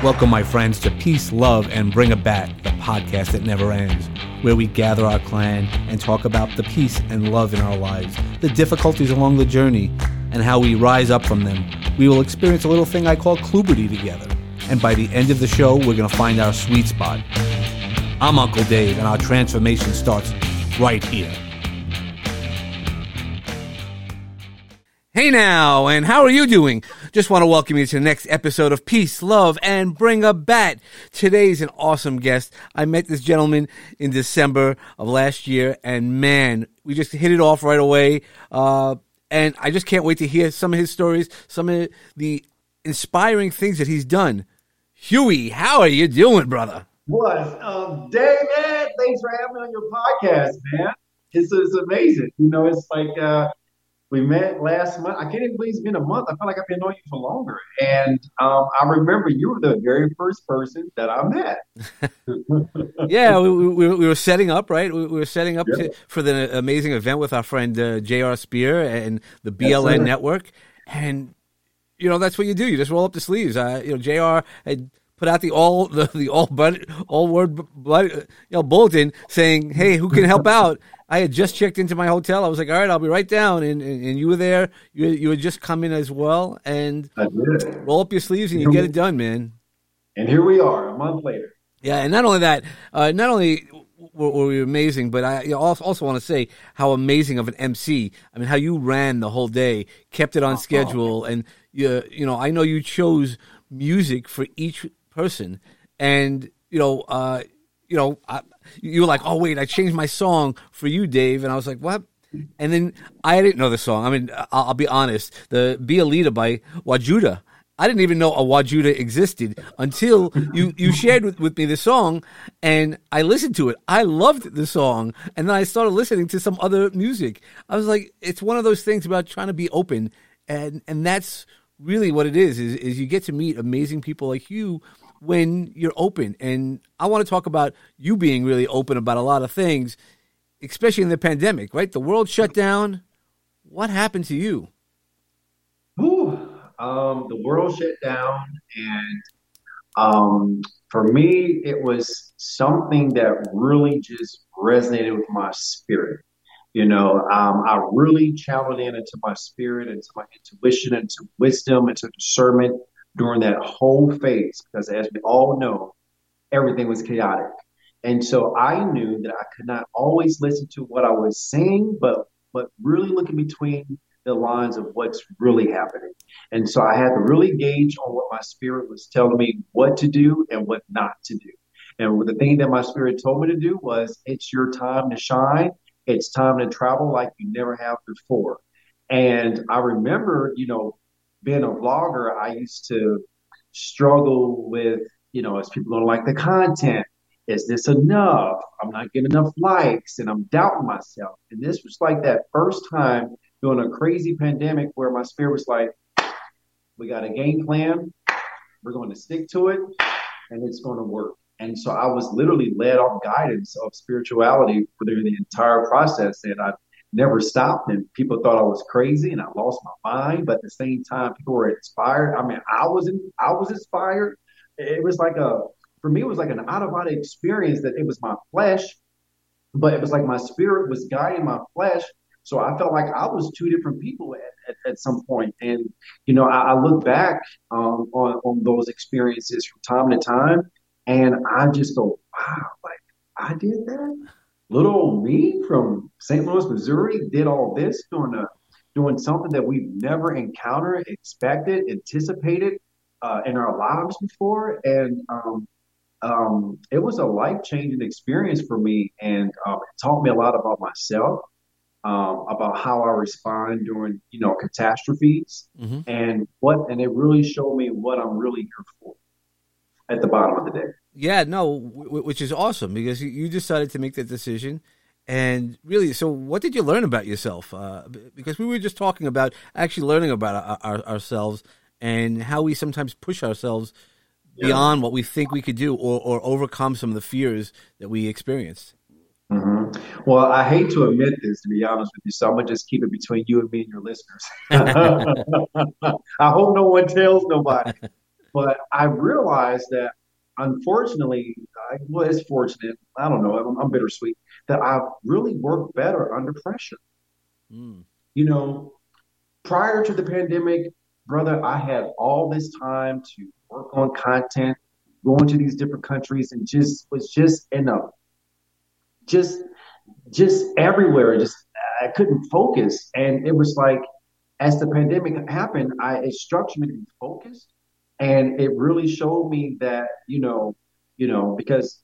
Welcome, my friends, to Peace, Love, and Bring a Bat, the podcast that never ends, where we gather our clan and talk about the peace and love in our lives, the difficulties along the journey, and how we rise up from them. We will experience a little thing I call Kluberty together, and by the end of the show, we're going to find our sweet spot. I'm Uncle Dave, and our transformation starts right here. Hey now, and how are you doing? Just want to welcome you to the next episode of Peace, Love, and Bring a Bat. Today's an awesome guest. I met this gentleman in December of last year, and man, we just hit it off right away. Uh, and I just can't wait to hear some of his stories, some of the inspiring things that he's done. Huey, how are you doing, brother? What? Um, man, thanks for having me on your podcast, man. It's, it's amazing. You know, it's like, uh, we met last month. I can't even believe it's been a month. I feel like I've been knowing you for longer. And um, I remember you were the very first person that I met. yeah, we, we, we, were setting up, right? We, we were setting up to, for the amazing event with our friend uh, J.R. Spear and the BLN Network. And, you know, that's what you do. You just roll up the sleeves. Uh, you know, J.R. had put out the all the, the all but all word you know bulletin saying, "Hey, who can help out?" I had just checked into my hotel. I was like, "All right, I'll be right down," and and, and you were there. You you had just come in as well, and roll up your sleeves and you get it done, man. And here we are, a month later. Yeah, and not only that, uh, not only were, were we amazing, but I also, also want to say how amazing of an MC. I mean, how you ran the whole day, kept it on uh-huh. schedule, and you you know, I know you chose music for each person, and you know, uh, you know, I, you were like, oh wait, I changed my song for you, Dave, and I was like, what? And then I didn't know the song. I mean, I'll, I'll be honest. The "Be a Leader" by Wajuda. I didn't even know a Wajuda existed until you, you shared with, with me the song and I listened to it. I loved the song. And then I started listening to some other music. I was like, it's one of those things about trying to be open. And, and that's really what it is, is, is you get to meet amazing people like you when you're open. And I want to talk about you being really open about a lot of things, especially in the pandemic, right? The world shut down. What happened to you? Ooh, um, the world shut down, and um, for me, it was something that really just resonated with my spirit. You know, um, I really channeled in into my spirit, into my intuition, into wisdom, into discernment during that whole phase because as we all know, everything was chaotic. And so I knew that I could not always listen to what I was saying, but but really looking between the lines of what's really happening. And so I had to really gauge on what my spirit was telling me what to do and what not to do. And the thing that my spirit told me to do was it's your time to shine. It's time to travel like you never have before. And I remember, you know, being a vlogger, I used to struggle with, you know, as people don't like the content? Is this enough? I'm not getting enough likes and I'm doubting myself. And this was like that first time during a crazy pandemic where my spirit was like, we got a game plan, we're going to stick to it, and it's going to work. And so I was literally led off guidance of spirituality for the entire process. And I never stopped and people thought I was crazy and I lost my mind. But at the same time, people were inspired. I mean, I was in, I was inspired. It was like a for me, it was like an out of body experience that it was my flesh, but it was like my spirit was guiding my flesh. So I felt like I was two different people at, at, at some point. And, you know, I, I look back um, on, on those experiences from time to time and I just go, wow, like I did that little old me from St. Louis, Missouri, did all this doing a doing something that we've never encountered, expected, anticipated uh, in our lives before, and um, um, it was a life changing experience for me, and um, it taught me a lot about myself. Um, about how I respond during, you know, catastrophes, mm-hmm. and what, and it really showed me what I'm really here for at the bottom of the day. Yeah, no, w- which is awesome because you decided to make that decision. And really, so what did you learn about yourself? Uh, because we were just talking about actually learning about our, our, ourselves and how we sometimes push ourselves yeah. beyond what we think we could do or, or overcome some of the fears that we experienced. Mm-hmm. Well, I hate to admit this, to be honest with you, so I'm gonna just keep it between you and me and your listeners. I hope no one tells nobody. But I realized that unfortunately, I, well, it's fortunate. I don't know. I'm, I'm bittersweet that I really work better under pressure. Mm. You know, prior to the pandemic, brother, I had all this time to work on content, going to these different countries, and just was just in a just just everywhere. Just I couldn't focus, and it was like as the pandemic happened, I it structured me to be focused, and it really showed me that you know, you know, because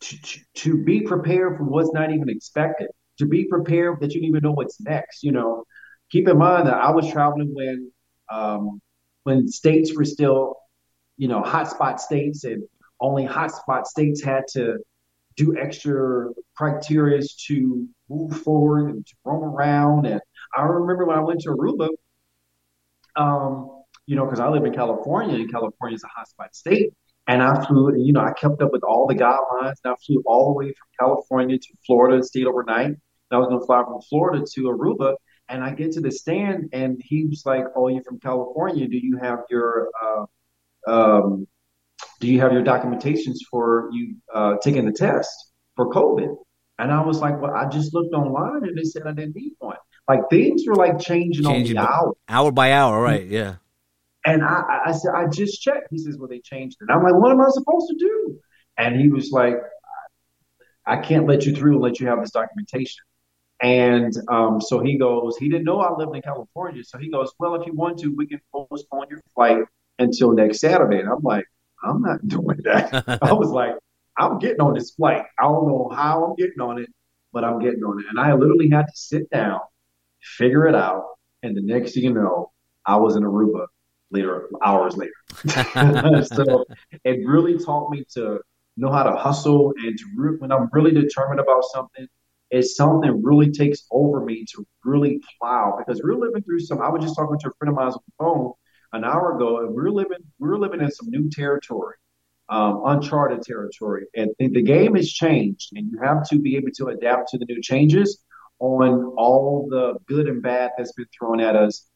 to, to, to be prepared for what's not even expected, to be prepared that you don't even know what's next. You know, keep in mind that I was traveling when um, when states were still, you know, hotspot states, and only hotspot states had to do extra criteria to move forward and to roam around. And I remember when I went to Aruba, um, you know, because I live in California, and California is a hotspot state. And I flew, you know, I kept up with all the guidelines. And I flew all the way from California to Florida and stayed overnight. And I was going to fly from Florida to Aruba. And I get to the stand, and he was like, "Oh, you're from California. Do you have your uh, um, do you have your documentations for you uh, taking the test for COVID?" And I was like, "Well, I just looked online, and they said I didn't need one." Like things were like changing, changing on the hour, hour by hour, right? Yeah. And I, I said, I just checked. He says, well, they changed it. I'm like, what am I supposed to do? And he was like, I can't let you through and let you have this documentation. And um, so he goes, he didn't know I lived in California. So he goes, well, if you want to, we can postpone your flight until next Saturday. And I'm like, I'm not doing that. I was like, I'm getting on this flight. I don't know how I'm getting on it, but I'm getting on it. And I literally had to sit down, figure it out. And the next thing you know, I was in Aruba later, hours later. so it really taught me to know how to hustle and to root. when I'm really determined about something, it's something really takes over me to really plow because we're living through some. I was just talking to a friend of mine on the phone an hour ago, and we're living we're living in some new territory, um, uncharted territory, and the game has changed, and you have to be able to adapt to the new changes on all the good and bad that's been thrown at us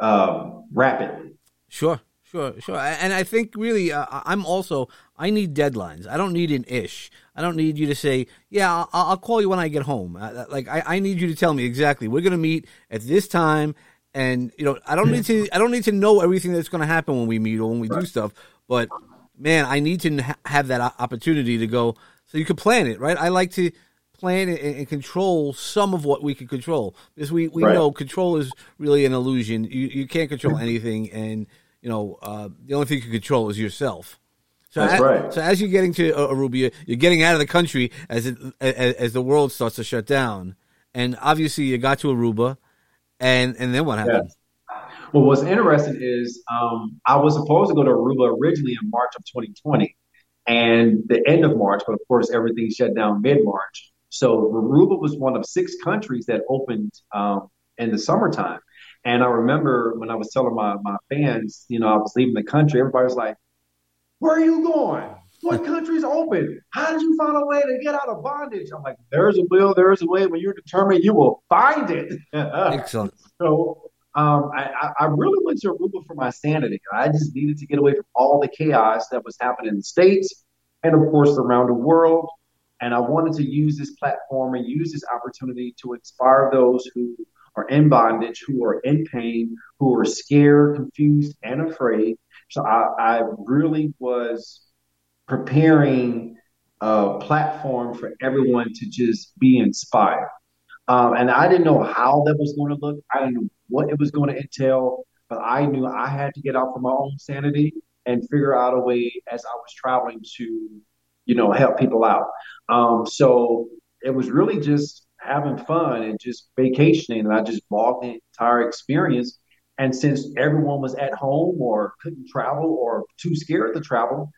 um, rapidly. Sure, sure, sure. And I think really, uh, I'm also I need deadlines. I don't need an ish. I don't need you to say, yeah, I'll, I'll call you when I get home. Uh, like I, I need you to tell me exactly. We're going to meet at this time, and you know, I don't need to. I don't need to know everything that's going to happen when we meet or when we right. do stuff. But man, I need to ha- have that opportunity to go so you can plan it, right? I like to plan and, and, control some of what we can control because we, we right. know control is really an illusion. You you can't control anything, and you know uh, the only thing you can control is yourself. So That's as, right. So as you're getting to uh, Aruba, you're getting out of the country as it as, as, the world starts to shut down, and obviously you got to Aruba, and and then what happened? Well, what's interesting is um, I was supposed to go to Aruba originally in March of 2020, and the end of March, but of course everything shut down mid March. So Aruba was one of six countries that opened um, in the summertime. And I remember when I was telling my, my fans, you know, I was leaving the country, everybody was like, Where are you going? What country's open? How did you find a way to get out of bondage? I'm like, There's a will, there's a way. When you're determined, you will find it. Excellent. so um, I, I really went to Aruba for my sanity. I just needed to get away from all the chaos that was happening in the States and, of course, around the world. And I wanted to use this platform and use this opportunity to inspire those who are in bondage, who are in pain, who are scared, confused, and afraid. So I, I really was preparing a platform for everyone to just be inspired. Um, and I didn't know how that was going to look. I didn't know what it was going to entail, but I knew I had to get out for my own sanity and figure out a way as I was traveling to you know, help people out. Um, so it was really just having fun and just vacationing. And I just logged the entire experience. And since everyone was at home or couldn't travel or too scared to travel,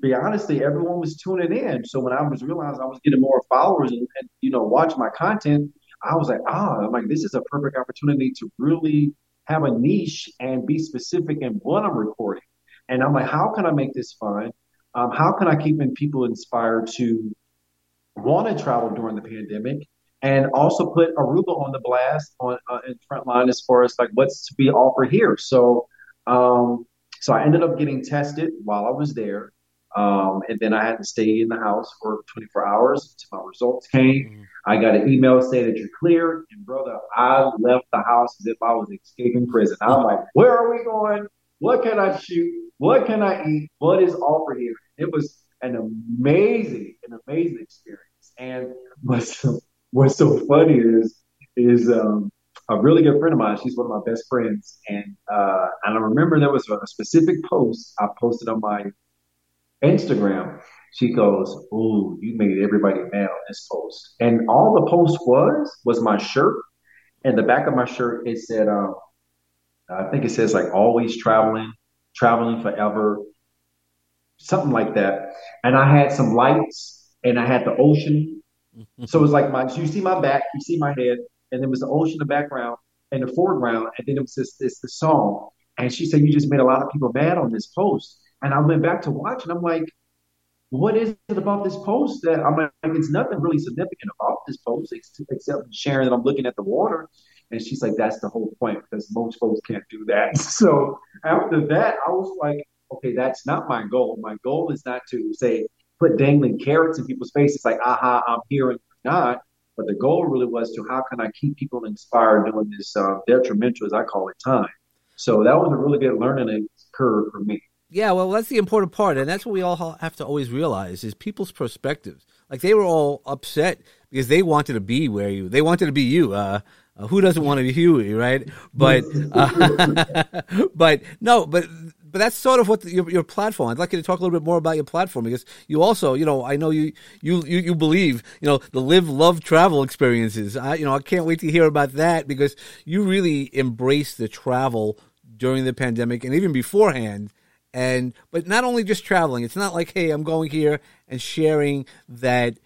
be honestly, everyone was tuning in. So when I was realizing I was getting more followers and, and you know, watch my content, I was like, ah, I'm like, this is a perfect opportunity to really have a niche and be specific in what I'm recording. And I'm like, how can I make this fun? Um, how can I keep people inspired to want to travel during the pandemic and also put Aruba on the blast on uh, in front line as far as like what's to be offered here. So um, So I ended up getting tested while I was there. Um, and then I had to stay in the house for 24 hours until my results came. Mm-hmm. I got an email saying that you're cleared. And brother, I left the house as if I was escaping prison. I'm like, where are we going? What can I shoot? What can I eat? What is offered here? It was an amazing, an amazing experience. And what's what's so funny is is um, a really good friend of mine. She's one of my best friends, and uh, and I remember there was a specific post I posted on my Instagram. She goes, "Ooh, you made everybody mad on this post." And all the post was was my shirt, and the back of my shirt it said, um, I think it says like "always traveling, traveling forever," something like that. And I had some lights, and I had the ocean. Mm-hmm. so it was like my, you see my back, you see my head, and there was the ocean in the background and the foreground, and then it was this, this the song. And she said, "You just made a lot of people mad on this post." And I went back to watch, and I'm like, "What is it about this post that I'm like? It's nothing really significant about this post except sharing that I'm looking at the water." And she's like, "That's the whole point because most folks can't do that." So after that, I was like, "Okay, that's not my goal. My goal is not to say put dangling carrots in people's faces, like, aha, I'm here and you're not." But the goal really was to how can I keep people inspired during this uh, detrimental, as I call it, time. So that was a really good learning curve for me. Yeah, well, that's the important part, and that's what we all have to always realize is people's perspectives. Like they were all upset because they wanted to be where you, they wanted to be you. Uh, uh, who doesn't want to be Huey, right? But, uh, but no, but but that's sort of what the, your your platform. I'd like you to talk a little bit more about your platform because you also, you know, I know you you you, you believe, you know, the live, love, travel experiences. I, you know, I can't wait to hear about that because you really embraced the travel during the pandemic and even beforehand. And but not only just traveling. It's not like, hey, I'm going here and sharing that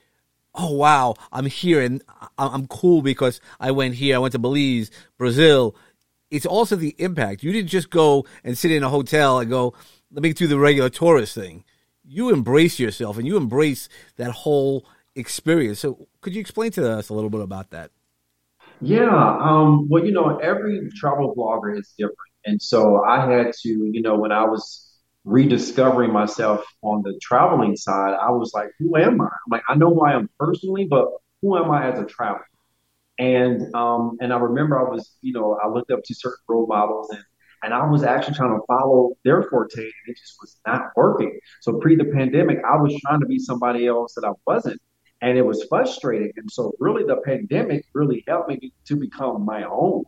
oh wow, I'm here and I'm cool because I went here. I went to Belize, Brazil, it's also the impact. You didn't just go and sit in a hotel and go, let me do the regular tourist thing. You embrace yourself and you embrace that whole experience. So, could you explain to us a little bit about that? Yeah. Um, well, you know, every travel blogger is different. And so I had to, you know, when I was rediscovering myself on the traveling side, I was like, who am I? I'm like, I know who I am personally, but who am I as a traveler? And um, and I remember I was, you know, I looked up to certain role models and and I was actually trying to follow their forte and it just was not working. So pre the pandemic, I was trying to be somebody else that I wasn't. And it was frustrating. And so really the pandemic really helped me to become my own.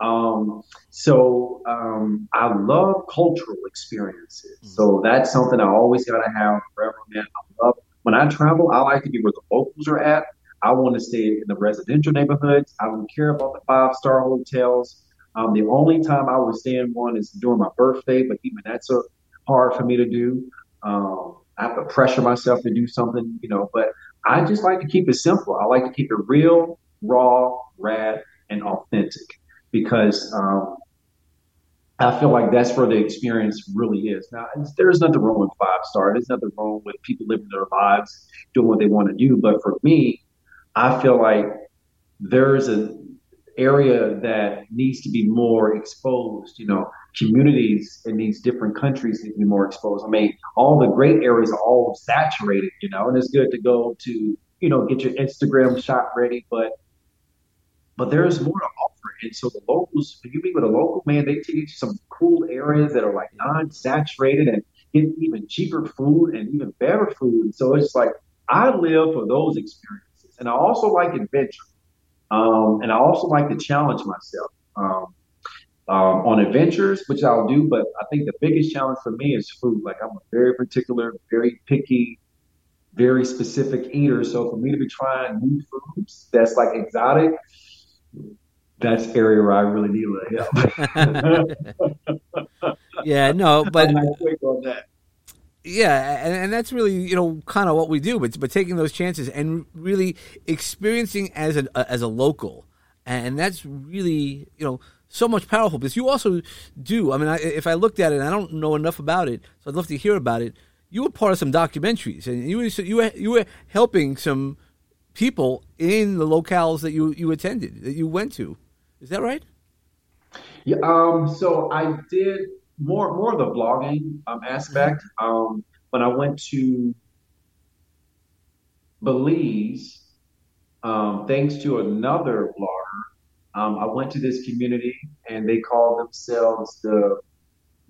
Um, so um, I love cultural experiences. Mm-hmm. So that's something I always got to have forever, man. I love when I travel. I like to be where the locals are at. I want to stay in the residential neighborhoods. I don't care about the five star hotels. Um, the only time I would stay in one is during my birthday, but even that's a, hard for me to do. Um, I have to pressure myself to do something, you know, but I just like to keep it simple. I like to keep it real, raw, rad, and authentic because um, I feel like that's where the experience really is. Now, there's nothing wrong with five star. There's nothing wrong with people living their lives, doing what they want to do. But for me, I feel like there's an area that needs to be more exposed. You know, communities in these different countries need to be more exposed. I mean, all the great areas are all saturated, you know, and it's good to go to, you know, get your Instagram shot ready, but but there's more to. And so the locals, when you meet with a local man, they take you to some cool areas that are like non-saturated and get even cheaper food and even better food. So it's like I live for those experiences and I also like adventure. Um, and I also like to challenge myself um, um, on adventures, which I'll do. But I think the biggest challenge for me is food. Like I'm a very particular, very picky, very specific eater. So for me to be trying new foods that's like exotic, that's area where I really need a little help. yeah, no, but on that. Yeah, and, and that's really you know kind of what we do, but but taking those chances and really experiencing as a as a local, and that's really you know so much powerful because you also do. I mean, I, if I looked at it, I don't know enough about it, so I'd love to hear about it. You were part of some documentaries, and you were you were you were helping some people in the locales that you you attended that you went to. Is that right? Yeah. Um. So I did more more of the vlogging um, aspect. Um, when I went to Belize, um, thanks to another blogger, um, I went to this community and they call themselves the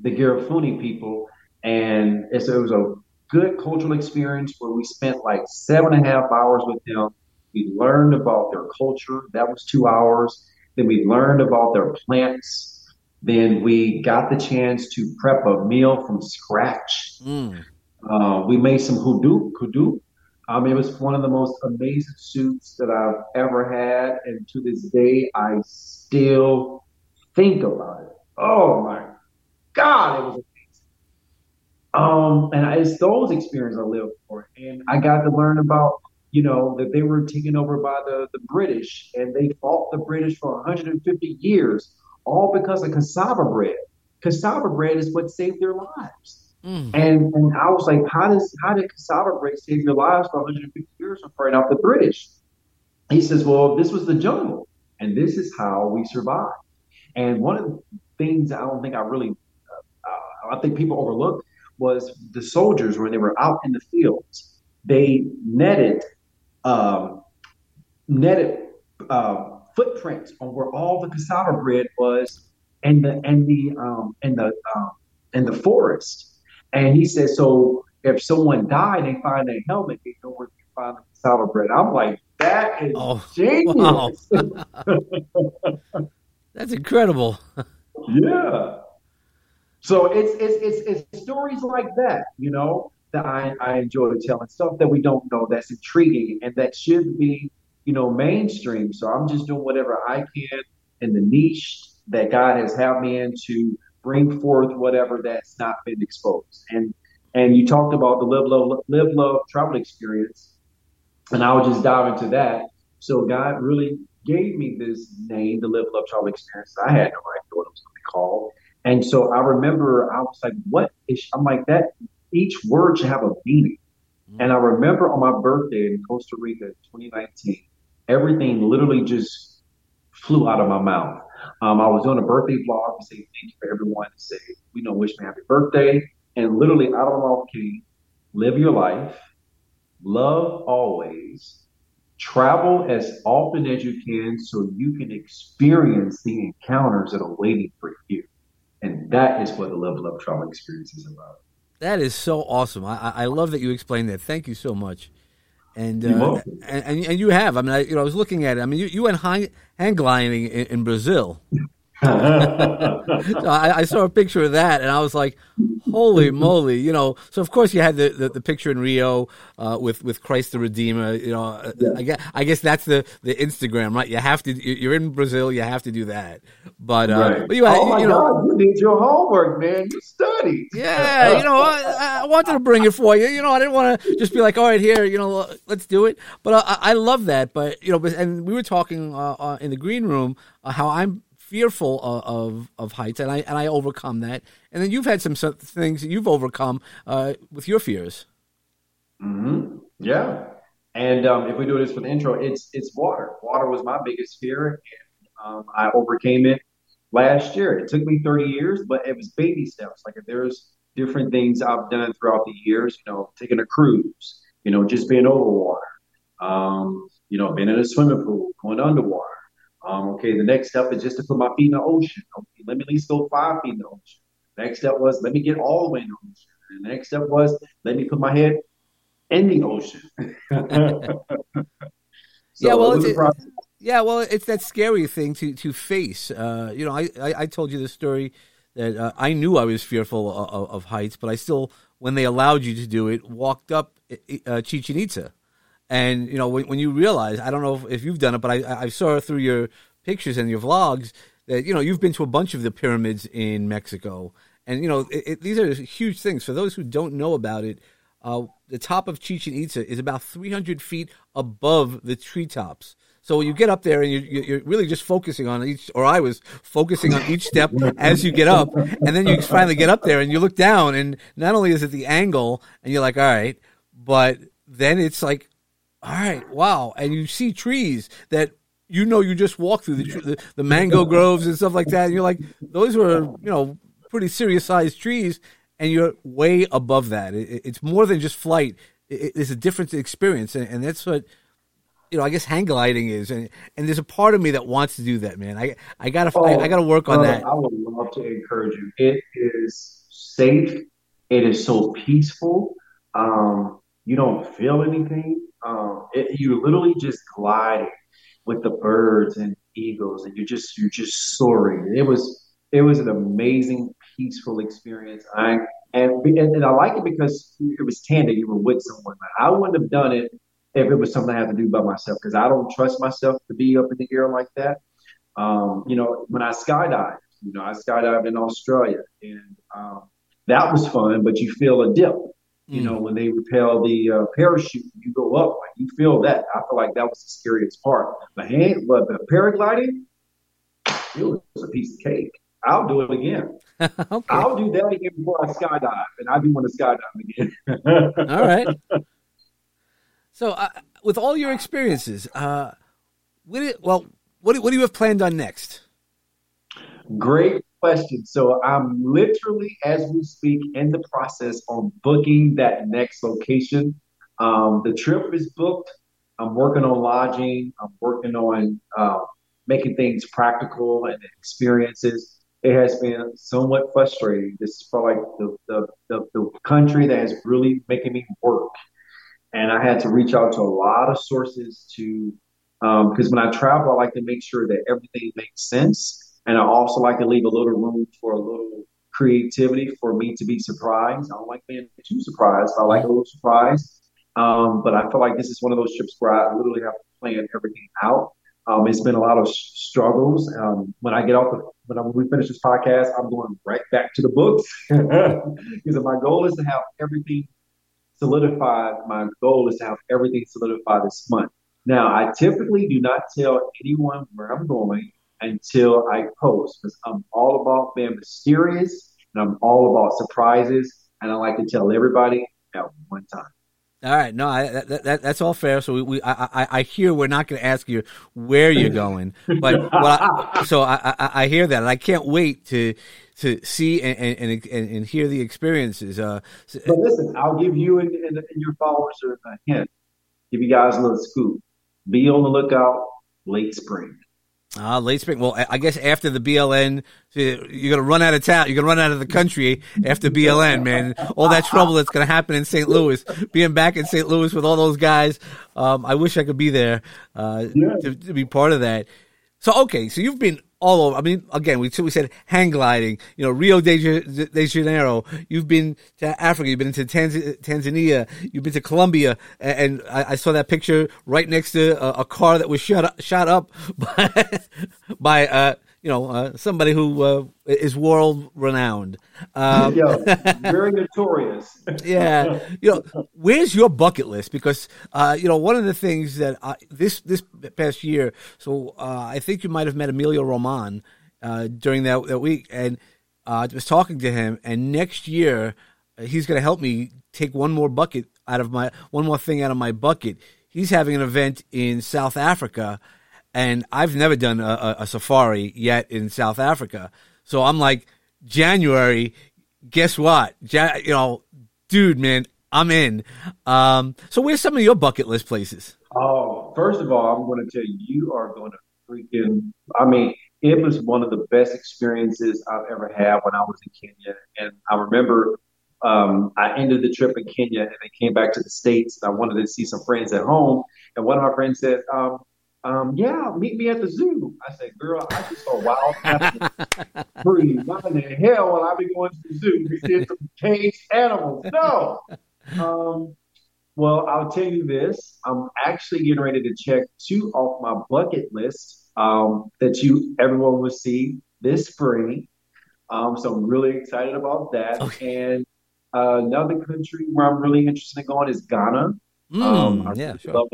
the Garifuna people, and it was a good cultural experience where we spent like seven and a half hours with them. We learned about their culture. That was two hours. Then we learned about their plants. Then we got the chance to prep a meal from scratch. Mm. Uh, we made some hoodoo, kudu. Um, it was one of the most amazing soups that I've ever had, and to this day, I still think about it. Oh my God, it was amazing. Um, and it's those experiences I live for, and I got to learn about you know that they were taken over by the the British, and they fought the British for 150 years, all because of cassava bread. Cassava bread is what saved their lives. Mm. And and I was like, how does how did cassava bread save your lives for 150 years from fighting off the British? He says, well, this was the jungle, and this is how we survived. And one of the things I don't think I really, uh, uh, I think people overlooked was the soldiers when they were out in the fields, they netted, um, netted uh, footprints on where all the cassava bread was, and the and the um, and the um, and the forest. And he said, so if someone died, they find their helmet, they know where to find the cassava bread. I'm like, that is oh, genius. Wow. That's incredible. yeah. So it's, it's it's it's stories like that, you know, that I, I enjoy telling stuff that we don't know that's intriguing and that should be, you know, mainstream. So I'm just doing whatever I can in the niche that God has had me in to bring forth whatever that's not been exposed. And and you talked about the live love live love travel experience, and I'll just dive into that. So God really gave me this name, the live love travel experience. I had no idea what it was going to be called. And so I remember I was like, what is I'm like that each word should have a meaning. Mm-hmm. And I remember on my birthday in Costa Rica 2019, everything literally just flew out of my mouth. Um, I was doing a birthday vlog to say thank you for everyone to say, you know, wish me happy birthday. And literally out of my mouth came, live your life, love always, travel as often as you can so you can experience the encounters that are waiting for you. And that is what the live love Travel experience is about. That is so awesome. I, I love that you explained that. Thank you so much. And, uh, and, and and you have. I mean, I, you know, I was looking at it. I mean, you, you went hang, hang gliding in, in Brazil. so I, I, saw a picture of that, and I was like, "Holy moly!" You know. So of course you had the, the, the picture in Rio uh, with with Christ the Redeemer. You know, uh, yeah. I guess I guess that's the, the Instagram, right? You have to. You're in Brazil. You have to do that. But, uh, right. but you, oh my you know, God, you did your homework, man. You studied. Yeah, you know, I, I, wanted to bring it for you. You know, I didn't want to just be like, "All right, here, you know, let's do it." But I, I love that. But you know, and we were talking uh, uh, in the green room how I'm fearful of, of, of heights, and I and I overcome that. And then you've had some things that you've overcome uh, with your fears. Mm-hmm. Yeah, and um, if we do this for the intro, it's it's water. Water was my biggest fear, and um, I overcame it last year. It took me 30 years, but it was baby steps. Like if there's different things I've done throughout the years, you know, taking a cruise, you know, just being over water, um, you know, being in a swimming pool, going underwater um, okay, the next step is just to put my feet in the ocean. Okay, let me at least go five feet in the ocean. Next step was let me get all the way in the ocean. And the next step was let me put my head in the ocean. so yeah, well, it's, it, yeah, well, it's that scary thing to to face. Uh, you know, I, I, I told you the story that uh, I knew I was fearful of, of, heights, but I still, when they allowed you to do it, walked up uh, Chichen Itza. And you know, when, when you realize, I don't know if, if you've done it, but I, I saw through your pictures and your vlogs that you know you've been to a bunch of the pyramids in Mexico, and you know it, it, these are huge things. For those who don't know about it, uh, the top of Chichen Itza is about 300 feet above the treetops. So you get up there and you, are really just focusing on each, or I was focusing on each step as you get up, and then you finally get up there and you look down, and not only is it the angle, and you're like, all right, but then it's like all right, wow. And you see trees that you know you just walk through the, the, the mango groves and stuff like that. And you're like, those were, you know, pretty serious sized trees, and you're way above that. It, it's more than just flight. It, it's a different experience, and, and that's what you know, I guess hang gliding is, and and there's a part of me that wants to do that, man. I I gotta oh, I, I, gotta work on that. I would love to encourage you. It is safe. It is so peaceful. Um, you don't feel anything. Um, it, you literally just glide with the birds and eagles, and you're just you're just soaring. It was it was an amazing, peaceful experience. I and and, I like it because it was tandem. You were with someone. I wouldn't have done it if it was something I had to do by myself because I don't trust myself to be up in the air like that. Um, you know, when I skydived, you know, I skydived in Australia and um, that was fun, but you feel a dip. You mm. know, when they repel the uh, parachute, you go up, like you feel that. I feel like that was the scariest part. The hand, but the paragliding, it was a piece of cake. I'll do it again. okay. I'll do that again before I skydive, and I do want to skydive again. all right. So, uh, with all your experiences, uh, what do well, what do, what do you have planned on next? Great question. So, I'm literally, as we speak, in the process on booking that next location. Um, the trip is booked. I'm working on lodging. I'm working on uh, making things practical and experiences. It has been somewhat frustrating. This is probably the, the, the, the country that is really making me work and I had to reach out to a lot of sources to because um, when I travel, I like to make sure that everything makes sense, and I also like to leave a little room for a little creativity for me to be surprised. I don't like being too surprised. I like a little surprise, um, but I feel like this is one of those trips where I literally have to plan everything out. Um, it's been a lot of struggles. Um, when I get off the, when, I, when we finish this podcast, I'm going right back to the books because my goal is to have everything solidified. My goal is to have everything solidified this month. Now, I typically do not tell anyone where I'm going until I post because I'm all about being mysterious and I'm all about surprises. And I like to tell everybody at one time. All right, no, I, that, that, that's all fair. So we, we I, I, hear we're not going to ask you where you're going, but I, so I, I, I hear that, and I can't wait to to see and and, and, and hear the experiences. Uh, but listen, I'll give you and, and, your followers a hint. Give you guys a little scoop. Be on the lookout late spring. Ah, late spring. Well, I guess after the BLN, you're gonna run out of town. You're gonna run out of the country after BLN, man. All that trouble that's gonna happen in St. Louis. Being back in St. Louis with all those guys, um, I wish I could be there uh, yeah. to, to, be part of that. So, okay, so you've been all over. I mean, again, we we said hang gliding. You know, Rio de, de Janeiro. You've been to Africa. You've been to Tanz- Tanzania. You've been to Colombia. And, I, I, saw that picture right next to a, a car that was shot up, shot up by by uh, you know uh, somebody who uh, is world renowned. Um, yeah, very notorious. yeah, you know, where's your bucket list? Because uh, you know, one of the things that I, this this past year, so uh, I think you might have met Emilio Roman uh, during that that week, and uh, I was talking to him, and next year he's going to help me take one more bucket out of my one more thing out of my bucket. He's having an event in South Africa and I've never done a, a, safari yet in South Africa. So I'm like, January, guess what? Ja- you know, dude, man, I'm in. Um, so where's some of your bucket list places? Oh, first of all, I'm going to tell you, you are going to freaking. I mean, it was one of the best experiences I've ever had when I was in Kenya, and I remember um, I ended the trip in Kenya and I came back to the states. And I wanted to see some friends at home, and one of my friends said, um, um, yeah, meet me at the zoo. I said, girl, I just saw wild animals free. Why in the hell will I be going to the zoo to see some caged animals? No. Um, well, I'll tell you this. I'm actually getting ready to check two off my bucket list um, that you everyone will see this spring. Um, so I'm really excited about that. Okay. And uh, another country where I'm really interested in going is Ghana. Mm, um, yeah, sure.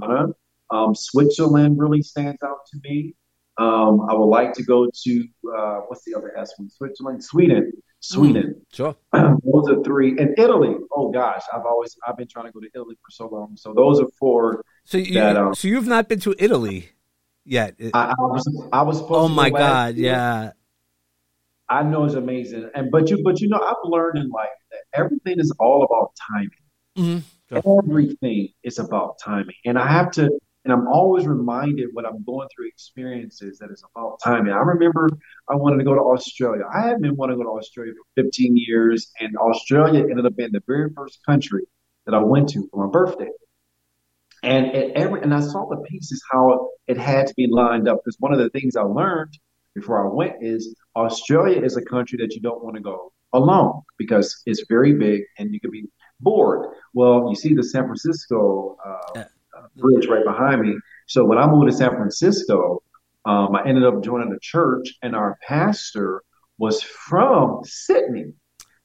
Ghana. Um, Switzerland really stands out to me. Um, I would like to go to uh, what's the other S one? Switzerland, Sweden, Sweden. Mm, sure. those are three, and Italy. Oh gosh, I've always I've been trying to go to Italy for so long. So those are four. So you that, um, so you've not been to Italy yet? I, I was I was supposed. Oh my god! Yeah. I know it's amazing, and but you but you know I've learned in life that everything is all about timing. Mm-hmm. Everything is about timing, and I have to. And I'm always reminded when I'm going through experiences that it's about timing. I remember I wanted to go to Australia. I had been wanting to go to Australia for 15 years, and Australia ended up being the very first country that I went to for my birthday. And every and I saw the pieces how it had to be lined up because one of the things I learned before I went is Australia is a country that you don't want to go alone because it's very big and you can be bored. Well, you see the San Francisco uh, bridge right behind me. So when I moved to San Francisco, um, I ended up joining a church, and our pastor was from Sydney,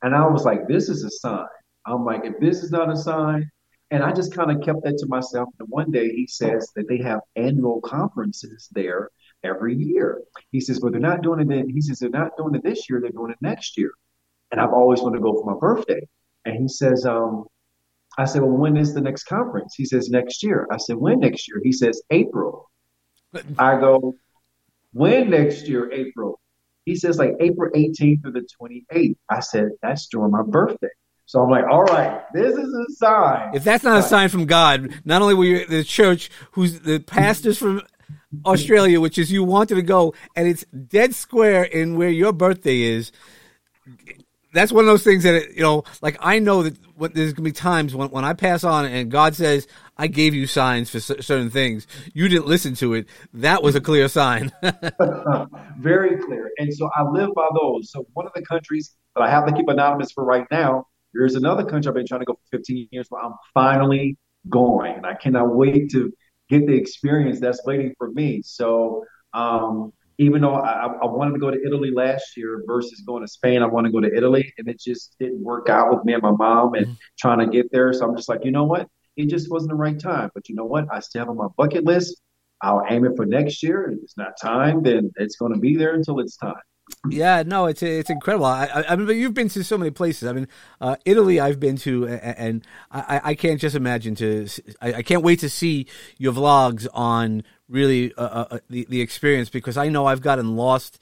and I was like, "This is a sign." I'm like, "If this is not a sign," and I just kind of kept that to myself. And one day he says that they have annual conferences there every year. He says, but they're not doing it. Then. He says they're not doing it this year. They're doing it next year. And I've always wanted to go for my birthday. And he says, um, I said, well, when is the next conference? He says next year. I said, when next year? He says April. I go, when next year? April. He says like April 18th through the 28th. I said, that's during my birthday. So I'm like, all right, this is a sign. If that's not a sign from God, not only were you the church who's the pastors from Australia, which is you wanted to go, and it's dead square in where your birthday is. That's one of those things that it, you know, like I know that what, there's gonna be times when when I pass on and God says I gave you signs for certain things, you didn't listen to it. That was a clear sign. Very clear, and so I live by those. So one of the countries that I have to keep anonymous for right now, there's another country I've been trying to go for 15 years, but I'm finally going, and I cannot wait to get the experience that's waiting for me. So um, even though I, I, wanted to go to Italy last year versus going to Spain, I want to go to Italy, and it just didn't work out with me and my mom and mm-hmm. trying to get there. So I'm just like, you know what? It just wasn't the right time. But you know what? I still have on my bucket list. I'll aim it for next year. If it's not time, then it's going to be there until it's time. Yeah, no, it's it's incredible. I, I, mean, you've been to so many places. I mean, uh, Italy, I've been to, and I, I can't just imagine to. I, I can't wait to see your vlogs on really uh, uh, uh the the experience because I know I've gotten lost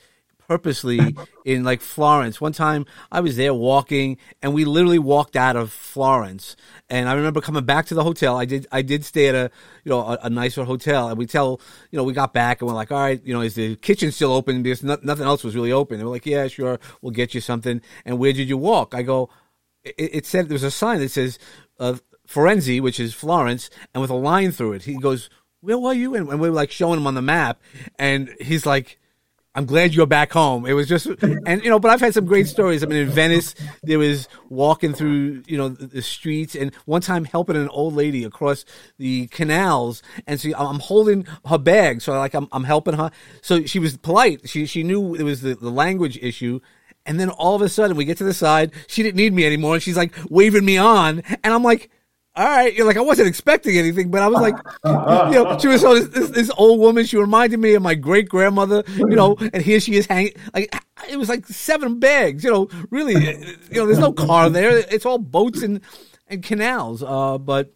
purposely in like Florence. One time I was there walking and we literally walked out of Florence. And I remember coming back to the hotel. I did I did stay at a you know a, a nicer hotel and we tell you know we got back and we're like all right you know is the kitchen still open because no, nothing else was really open. They were like yeah sure we'll get you something. And where did you walk? I go it, it said there was a sign that says uh, Firenze which is Florence and with a line through it. He goes where were you? And, and we were like showing him on the map and he's like I'm glad you're back home. It was just, and you know, but I've had some great stories. I mean, in Venice, there was walking through, you know, the, streets, and one time helping an old lady across the canals, and so I'm holding her bag, so like I'm, I'm helping her. So she was polite. She she knew it was the, the language issue, and then all of a sudden we get to the side. She didn't need me anymore, and she's like waving me on, and I'm like all right, you're like I wasn't expecting anything, but I was like, you know, she was so this, this, this old woman. She reminded me of my great grandmother, you know, and here she is hanging like it was like seven bags, you know. Really, you know, there's no car there. It's all boats and and canals. Uh, but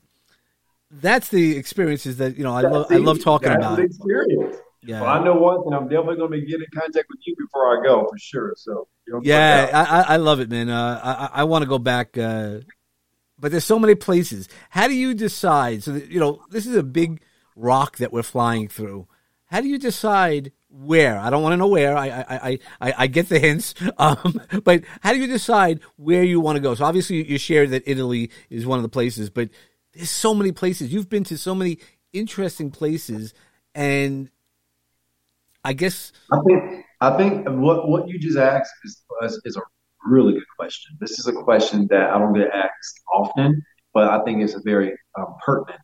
that's the experiences that you know I love. I love talking about. Experience. Yeah. Well, I know one thing. I'm definitely going to be getting in contact with you before I go for sure. So yeah, I, I love it, man. Uh, I I want to go back. Uh, but there's so many places. How do you decide? So, that, you know, this is a big rock that we're flying through. How do you decide where? I don't want to know where. I I, I, I get the hints. Um, but how do you decide where you want to go? So obviously you shared that Italy is one of the places, but there's so many places. You've been to so many interesting places, and I guess I think I think what what you just asked is is a really good question. This is a question that I don't get asked often, but I think it's a very um, pertinent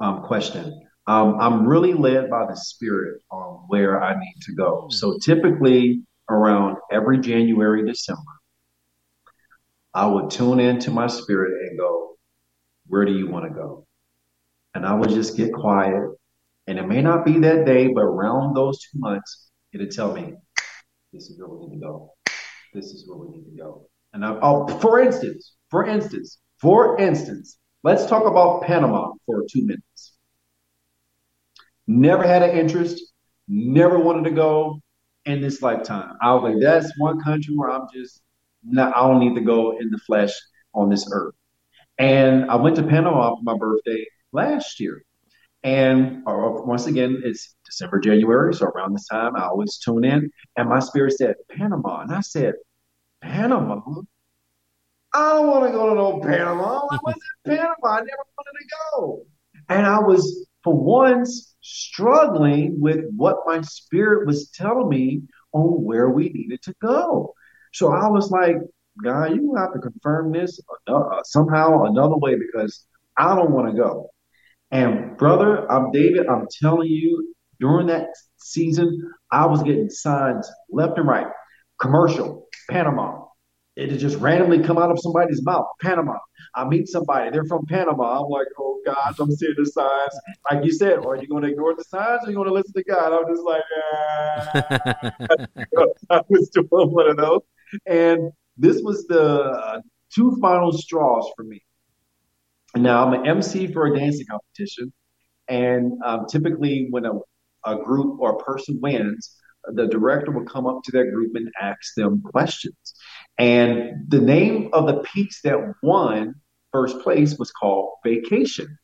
um, question. Um, I'm really led by the spirit on where I need to go. So typically around every January, December, I would tune into my spirit and go, where do you want to go? And I would just get quiet. And it may not be that day, but around those two months, it'll tell me, this is where we need to go this is where we need to go. And I, oh, for instance, for instance, for instance, let's talk about Panama for two minutes. Never had an interest, never wanted to go. in this lifetime. I was like, that's one country where I'm just not, I don't need to go in the flesh on this earth. And I went to Panama for my birthday last year. And uh, once again, it's December, January. So around this time, I always tune in. And my spirit said, Panama. And I said, Panama? I don't want to go to no Panama. I was in Panama. I never wanted to go. And I was, for once, struggling with what my spirit was telling me on where we needed to go. So I was like, God, you have to confirm this uh, somehow another way because I don't want to go. And brother, I'm David. I'm telling you, during that season, I was getting signs left and right. Commercial, Panama. It just randomly come out of somebody's mouth. Panama. I meet somebody. They're from Panama. I'm like, oh gosh, I'm seeing the signs. Like you said, are you going to ignore the signs or are you going to listen to God? I'm just like, ah. I was doing one of those. And this was the uh, two final straws for me. Now I'm an MC for a dancing competition, and um, typically when a, a group or a person wins, the director will come up to that group and ask them questions. And the name of the piece that won first place was called Vacation.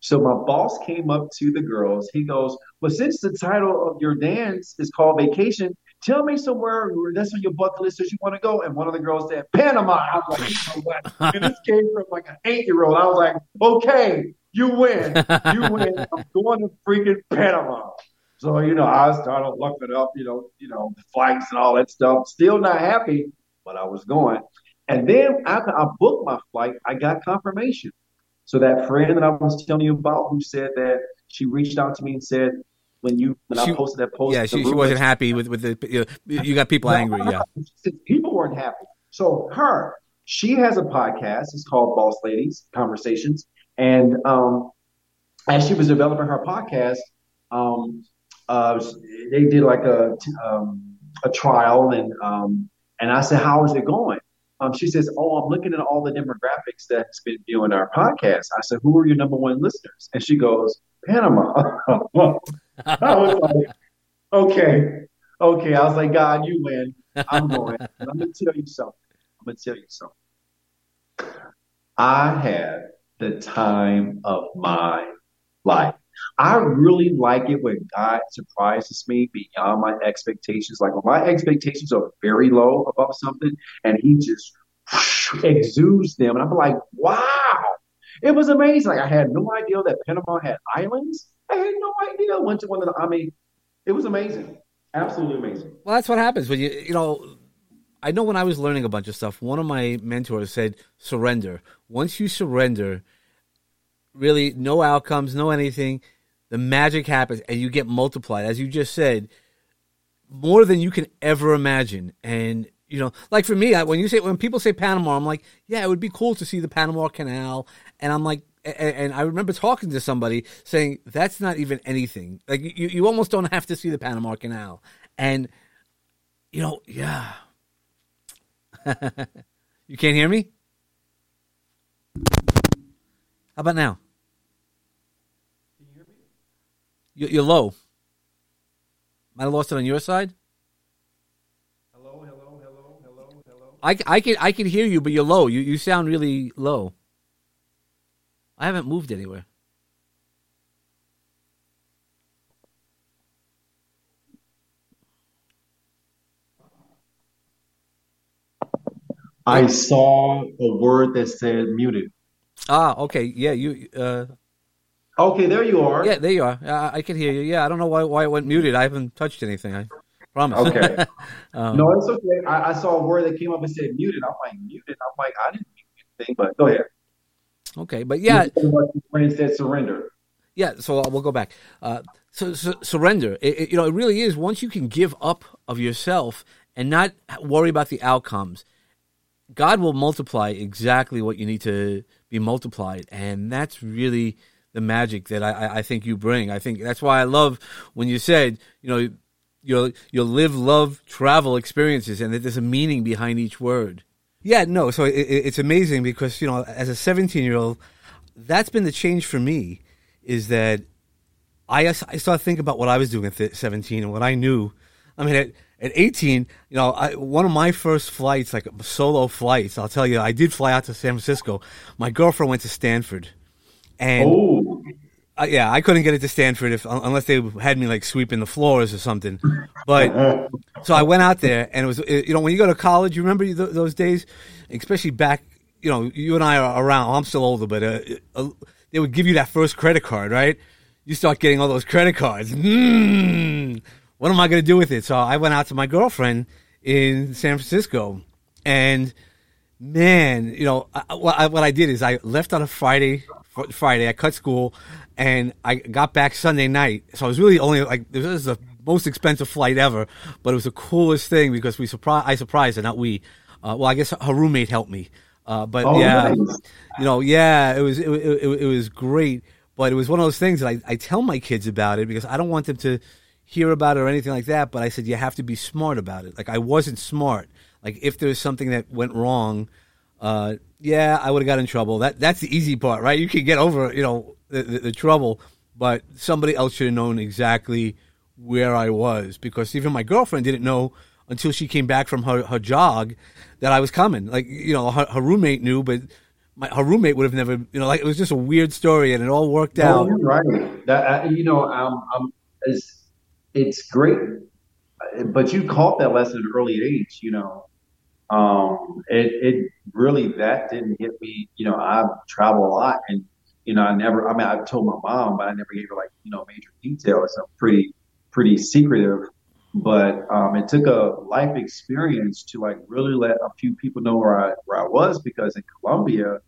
So my boss came up to the girls. He goes, Well, since the title of your dance is called Vacation, tell me somewhere that's on your bucket list that you want to go. And one of the girls said, Panama. I was like, you know what? and this came from like an eight year old. I was like, okay, you win. You win. I'm going to freaking Panama. So, you know, I started looking up, you know, you know, the flights and all that stuff. Still not happy, but I was going. And then after I booked my flight, I got confirmation. So that friend that I was telling you about who said that she reached out to me and said, when you when she, I posted that post. Yeah, she, she wasn't happy with with the you, know, you got people no, angry. Yeah, people weren't happy. So her, she has a podcast. It's called Boss Ladies Conversations, and um, as she was developing her podcast, um, uh, they did like a um, a trial, and um, and I said, "How is it going?" Um, she says, "Oh, I'm looking at all the demographics that's been viewing our podcast." I said, "Who are your number one listeners?" And she goes, "Panama." I was like, okay, okay. I was like, God, you win. I'm going. I'm gonna tell you something. I'm gonna tell you something. I had the time of my life. I really like it when God surprises me beyond my expectations. Like when my expectations are very low about something and he just exudes them. And I'm like, wow, it was amazing. Like I had no idea that Panama had islands. I had no idea. I went to one of the, I mean, it was amazing. Absolutely amazing. Well, that's what happens when you, you know, I know when I was learning a bunch of stuff, one of my mentors said, surrender. Once you surrender, really no outcomes, no anything, the magic happens and you get multiplied. As you just said, more than you can ever imagine. And, you know, like for me, when you say, when people say Panama, I'm like, yeah, it would be cool to see the Panama Canal. And I'm like, and I remember talking to somebody saying that's not even anything. Like you, you almost don't have to see the Panama Canal, and you know, yeah. you can't hear me. How about now? Can you hear me? You're low. Might have lost it on your side. Hello, hello, hello, hello, hello. I, I can I can hear you, but you're low. You you sound really low. I haven't moved anywhere. I saw a word that said muted. Ah, okay. Yeah, you. Uh, okay, there you are. Yeah, there you are. Uh, I can hear you. Yeah, I don't know why why it went muted. I haven't touched anything. I promise. Okay. um, no, it's okay. I, I, saw a word that came up and said muted. I'm like muted. I'm like I didn't mute anything, but go ahead. Okay, but yeah, said surrender. Yeah, so we'll go back. Uh, so, so, surrender. It, it, you know, it really is. Once you can give up of yourself and not worry about the outcomes, God will multiply exactly what you need to be multiplied, and that's really the magic that I, I think you bring. I think that's why I love when you said, you know, you'll you'll live, love, travel experiences, and that there's a meaning behind each word. Yeah, no. So it, it's amazing because you know, as a 17 year old, that's been the change for me. Is that I I started thinking about what I was doing at 17 and what I knew. I mean, at, at 18, you know, I, one of my first flights, like solo flights, I'll tell you, I did fly out to San Francisco. My girlfriend went to Stanford, and Oh, uh, yeah, I couldn't get it to Stanford if unless they had me like sweeping the floors or something. But so I went out there, and it was it- you know when you go to college, you remember th- those days, especially back. You know, you and I are around. I'm still older, but uh, uh, they would give you that first credit card, right? You start getting all those credit cards. Mm, what am I going to do with it? So I went out to my girlfriend in San Francisco, and man, you know, I, what, I, what I did is I left on a Friday. Friday, I cut school, and I got back Sunday night. So I was really only like this is the most expensive flight ever, but it was the coolest thing because we surprised. I surprised her, not we. Uh, well, I guess her roommate helped me. Uh, but Oh, yeah, nice. you know, yeah, it was it, it, it, was great. But it was one of those things that I, I tell my kids about it because I don't want them to hear about it or anything like that. But I said you have to be smart about it. Like I wasn't smart. Like if there's something that went wrong, uh, yeah, I would have got in trouble. That that's the easy part, right? You can get over, you know, the, the, the trouble, but somebody else should have known exactly where I was because even my girlfriend didn't know until she came back from her, her jog that I was coming. Like you know, her, her roommate knew, but my, her roommate would have never, you know, like it was just a weird story, and it all worked out. right. That you know, um, um, it's it's great, but you caught that lesson at an early age. You know, um, it it really that didn't hit me. You know, I travel a lot, and you know, I never. I mean, I told my mom, but I never gave her like you know major details. I'm pretty pretty secretive. But um, it took a life experience to like really let a few people know where I where I was because in Colombia,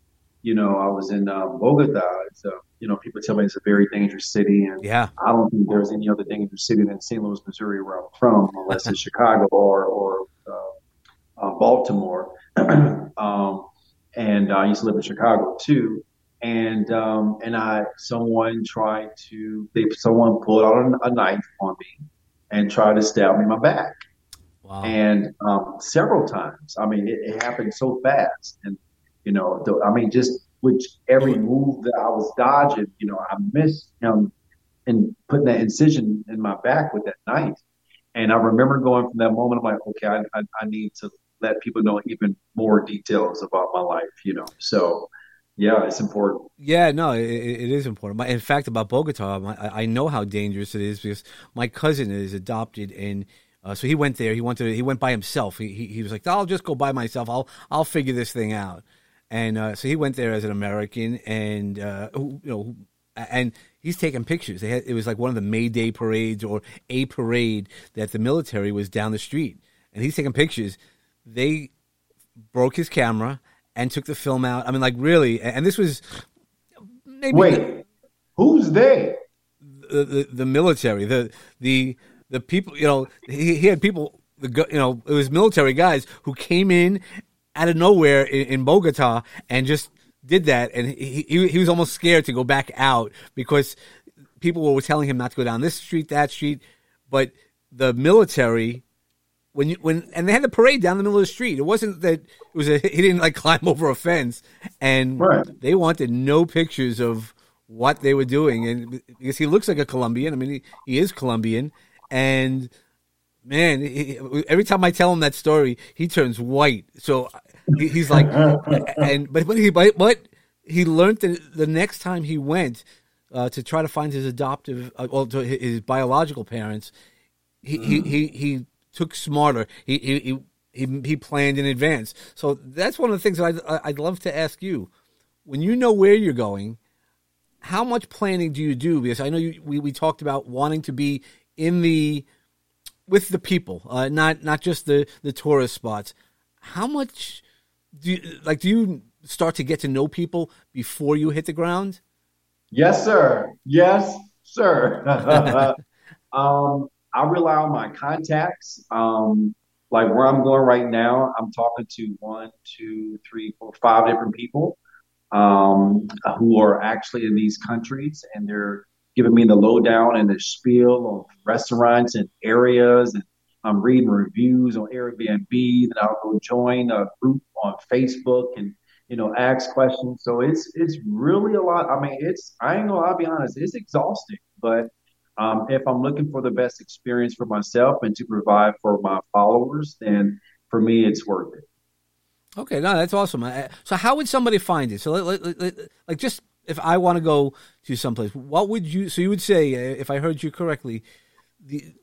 you know, I was in um, Bogota. It's a, you know, people tell me it's a very dangerous city, and Yeah, I don't think there's any other dangerous city than St. Louis, Missouri, where I'm from, unless it's Chicago or or uh, uh, Baltimore. um, and I used to live in Chicago too. And um, and I someone tried to they someone pulled out a, knife on me and tried to stab me in my back wow, and um, several times. I mean, it, it happened so fast, and you know, the, I mean, just which every move that I was dodging, you know, I missed him and putting that incision in my back with that knife. And I remember going from that moment, I'm like, okay, I, I, I need to let people know even more details about my life, you know. So, yeah, it's important. yeah. No, it, it is important. In fact, about Bogota, I know how dangerous it is because my cousin is adopted, and uh, so he went there. He wanted. He went by himself. He, he he was like, "I'll just go by myself. I'll I'll figure this thing out." And uh, so he went there as an American, and uh, who, you know, and he's taking pictures. Had, it was like one of the May Day parades or a parade that the military was down the street, and he's taking pictures. They broke his camera and took the film out. I mean, like really, and this was maybe Wait, who's they? the, the, the military, the the the people. You know, he, he had people. The you know it was military guys who came in out of nowhere in, in Bogota and just did that, and he, he he was almost scared to go back out because people were telling him not to go down this street, that street, but the military. When you when and they had the parade down the middle of the street. It wasn't that it was a he didn't like climb over a fence, and Right. they wanted no pictures of what they were doing, and because he looks like a Colombian. I mean, he, he is Colombian, and man, he, every time I tell him that story, he turns white. So he, he's like, and but but he but, but he learned that the next time he went uh, to try to find his adoptive, uh, well, to his biological parents, he he, he he took smarter. He he. he he, planned in advance. So that's one of the things that I'd, I'd love to ask you. When you know where you're going, how much planning do you do? Because I know you, we, we talked about wanting to be in the with the people, uh, not not just the the tourist spots. How much do you, like do you start to get to know people before you hit the ground? Yes, sir. Yes, sir. um, I rely on my contacts. Um, like where I'm going right now, I'm talking to one, two, three, four, five different people um, who are actually in these countries, and they're giving me the lowdown and the spiel of restaurants and areas. And I'm reading reviews on Airbnb. Then I'll go join a group on Facebook and you know ask questions. So it's it's really a lot. I mean, it's I ain't gonna. I'll be honest. It's exhausting, but Um, if I'm looking for the best experience for myself and to provide for my followers, then for me, it's worth it. Okay, no, that's awesome. So, how would somebody find it? So, like, just if I want to go to someplace, what would you? So, you would say, uh, if I heard you correctly, the,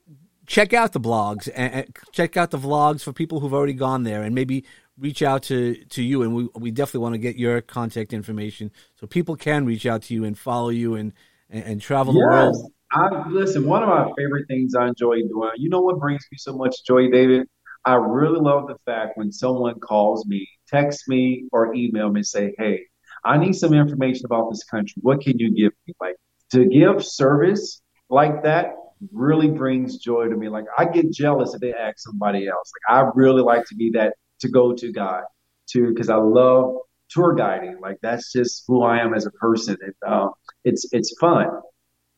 check out the blogs and check out the vlogs for people who've already gone there, and maybe reach out to to you. And we we definitely want to get your contact information so people can reach out to you and follow you and and, and travel yes. the world. I listen. One of my favorite things I enjoy doing. You know what brings me so much joy, David? I really love the fact when someone calls me, texts me, or email me, and say, "Hey, I need some information about this country. What can you give me?" Like to give service like that really brings joy to me. Like I get jealous if they ask somebody else. Like I really like to be that to go to guy too because I love tour guiding. Like that's just who I am as a person. And, uh, it's it's fun.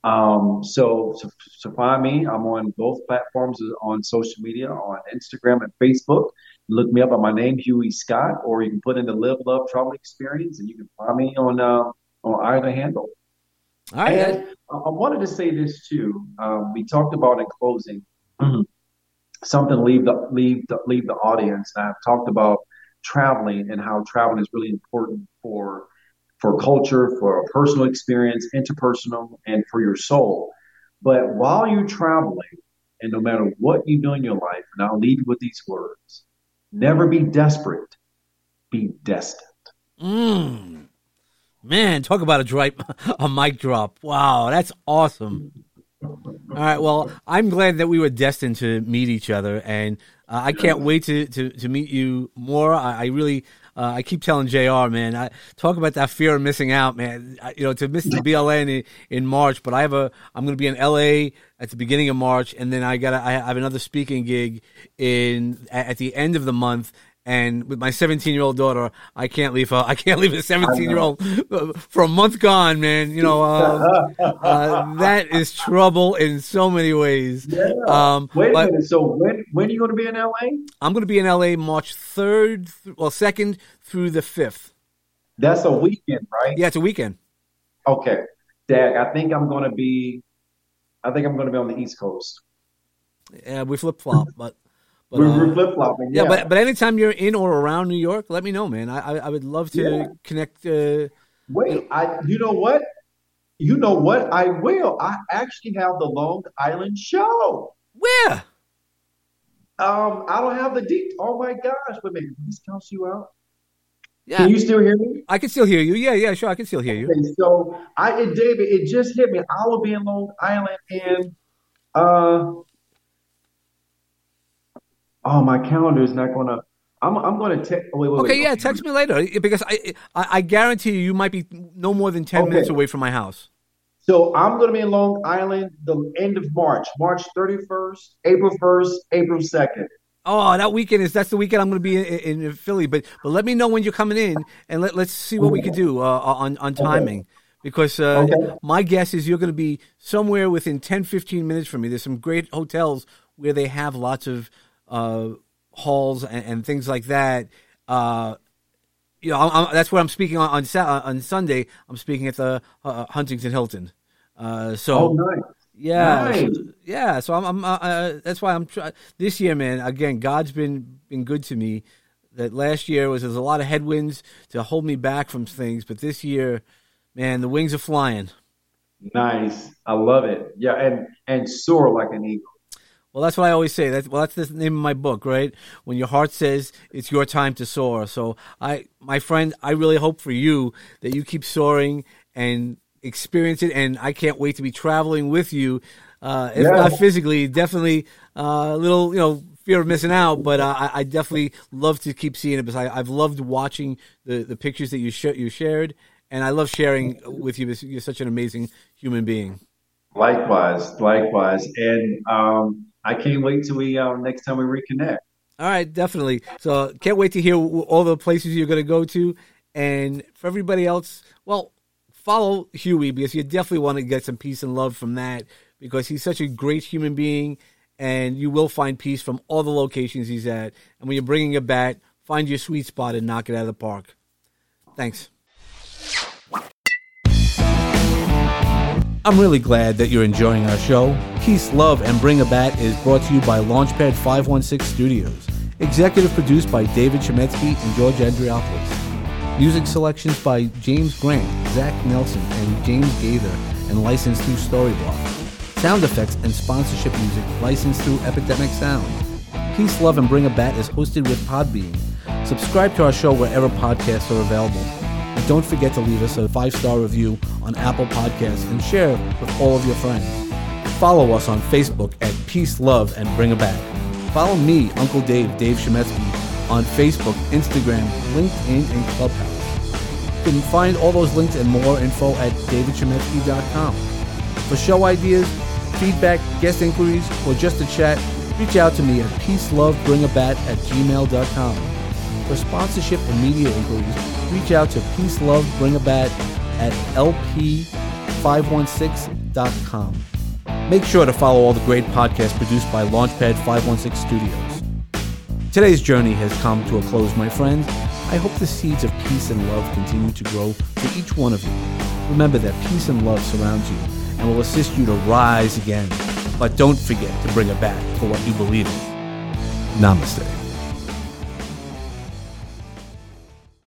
Um, so, so, so find me. I'm on both platforms on social media, on Instagram and Facebook. Look me up by my name, Huey Scott, or you can put in the Live Love Travel Experience, and you can find me on uh, on either handle. All right. And I wanted to say this too. Um, we talked about in closing something leave the leave the leave the audience. And I've talked about traveling and how traveling is really important for for culture, for a personal experience, interpersonal, and for your soul. But while you're traveling, and no matter what you do in your life, and I'll you with these words never be desperate, be destined. Mm. Man, talk about a dry, a mic drop. Wow, that's awesome. All right, well, I'm glad that we were destined to meet each other, and uh, I can't wait to, to, to meet you more. I, I really uh, I keep telling Jr. Man, I talk about that fear of missing out, man. I, you know, to miss the BLN in, in March, but I have a I'm going to be in LA at the beginning of March, and then I got I have another speaking gig in at the end of the month, and with my 17 year old daughter, I can't leave her. I can't leave a 17 year old for a month gone, man. You know, uh, uh, that is trouble in so many ways. Yeah. Um, Wait a but, minute. So when when are you going to be in LA? I'm going to be in LA March 3rd, well, 2nd through the 5th. That's a weekend, right? Yeah, it's a weekend. Okay, Dag. I think I'm going to be. I think I'm going to be on the East Coast. Yeah, we flip flop, but. But, we're, uh, we're flip flopping. Yeah. yeah. but but anytime you're in or around New York, let me know, man. I I, I would love to yeah. connect. Uh, Wait, I you know what? You know what? I will. I actually have the Long Island show. Where? Um, I don't have the deep. Oh my gosh! wait, But maybe this counts you out. Yeah. Can you still hear me? I can still hear you. Yeah, yeah, sure. I can still hear you. Okay, so I, David, it just hit me. I will be in Long Island and uh oh, my calendar is not going to. I'm, I'm going to text. Wait, wait, okay, wait, yeah, text me later because I, I, I guarantee you, you might be no more than ten okay. minutes away from my house. So I'm going to be in Long Island the end of March, March 31st, April 1st, April 2nd. Oh, that weekend is that's the weekend I'm going to be in, in, Philly. But but let me know when you're coming in, and let let's see what we can do uh, on on timing. Okay. Because uh, okay. my guess is you're going to be somewhere within 10, 15 minutes from me. There's some great hotels where they have lots of uh, halls and, and, things like that. Uh, you know, I'm, I'm, that's what I'm speaking on on, on Sunday. I'm speaking at the uh, Huntington Hilton. Uh, so, oh, nice. yeah, nice. So, yeah. So I'm, I'm uh, uh, that's why I'm try- this year, man. Again, God's been been good to me. That last year was there's a lot of headwinds to hold me back from things, but this year, man, the wings are flying. Nice, I love it. Yeah, and and soar like an eagle. Well, that's what I always say. That's well, that's the name of my book, right? When your heart says it's your time to soar. So, I, my friend, I really hope for you that you keep soaring and experience it. And I can't wait to be traveling with you. Uh, if yeah. not physically, definitely uh, a little, you know, fear of missing out. But uh, I, I, definitely love to keep seeing it because I, have loved watching the, the pictures that you sh- you shared, and I love sharing with you. You're such an amazing human being. Likewise, likewise, and. Um, I can't wait till we uh, next time we reconnect. All right, definitely. So can't wait to hear all the places you're going to go to, and for everybody else, well, follow Huey because you definitely want to get some peace and love from that because he's such a great human being, and you will find peace from all the locations he's at. And when you're bringing a bat, find your sweet spot and knock it out of the park. Thanks. I'm really glad that you're enjoying our show. Peace, Love, and Bring a Bat is brought to you by Launchpad 516 Studios. Executive produced by David Shemetsky and George Andriopoulos. Music selections by James Grant, Zach Nelson, and James Gaither, and licensed through Storyblock. Sound effects and sponsorship music licensed through Epidemic Sound. Peace, Love, and Bring a Bat is hosted with Podbean. Subscribe to our show wherever podcasts are available. And don't forget to leave us a five star review on Apple Podcasts and share with all of your friends. Follow us on Facebook at Peace, Love, and Bring a Bat. Follow me, Uncle Dave, Dave Shemetsky, on Facebook, Instagram, LinkedIn, and Clubhouse. You can find all those links and more info at davidshemetsky.com. For show ideas, feedback, guest inquiries, or just to chat, reach out to me at peacelovebringabat at gmail.com. For sponsorship and media inquiries, reach out to peacelovebringabat at lp516.com. Make sure to follow all the great podcasts produced by Launchpad 516 Studios. Today's journey has come to a close, my friends. I hope the seeds of peace and love continue to grow for each one of you. Remember that peace and love surrounds you and will assist you to rise again. But don't forget to bring it back for what you believe in. Namaste.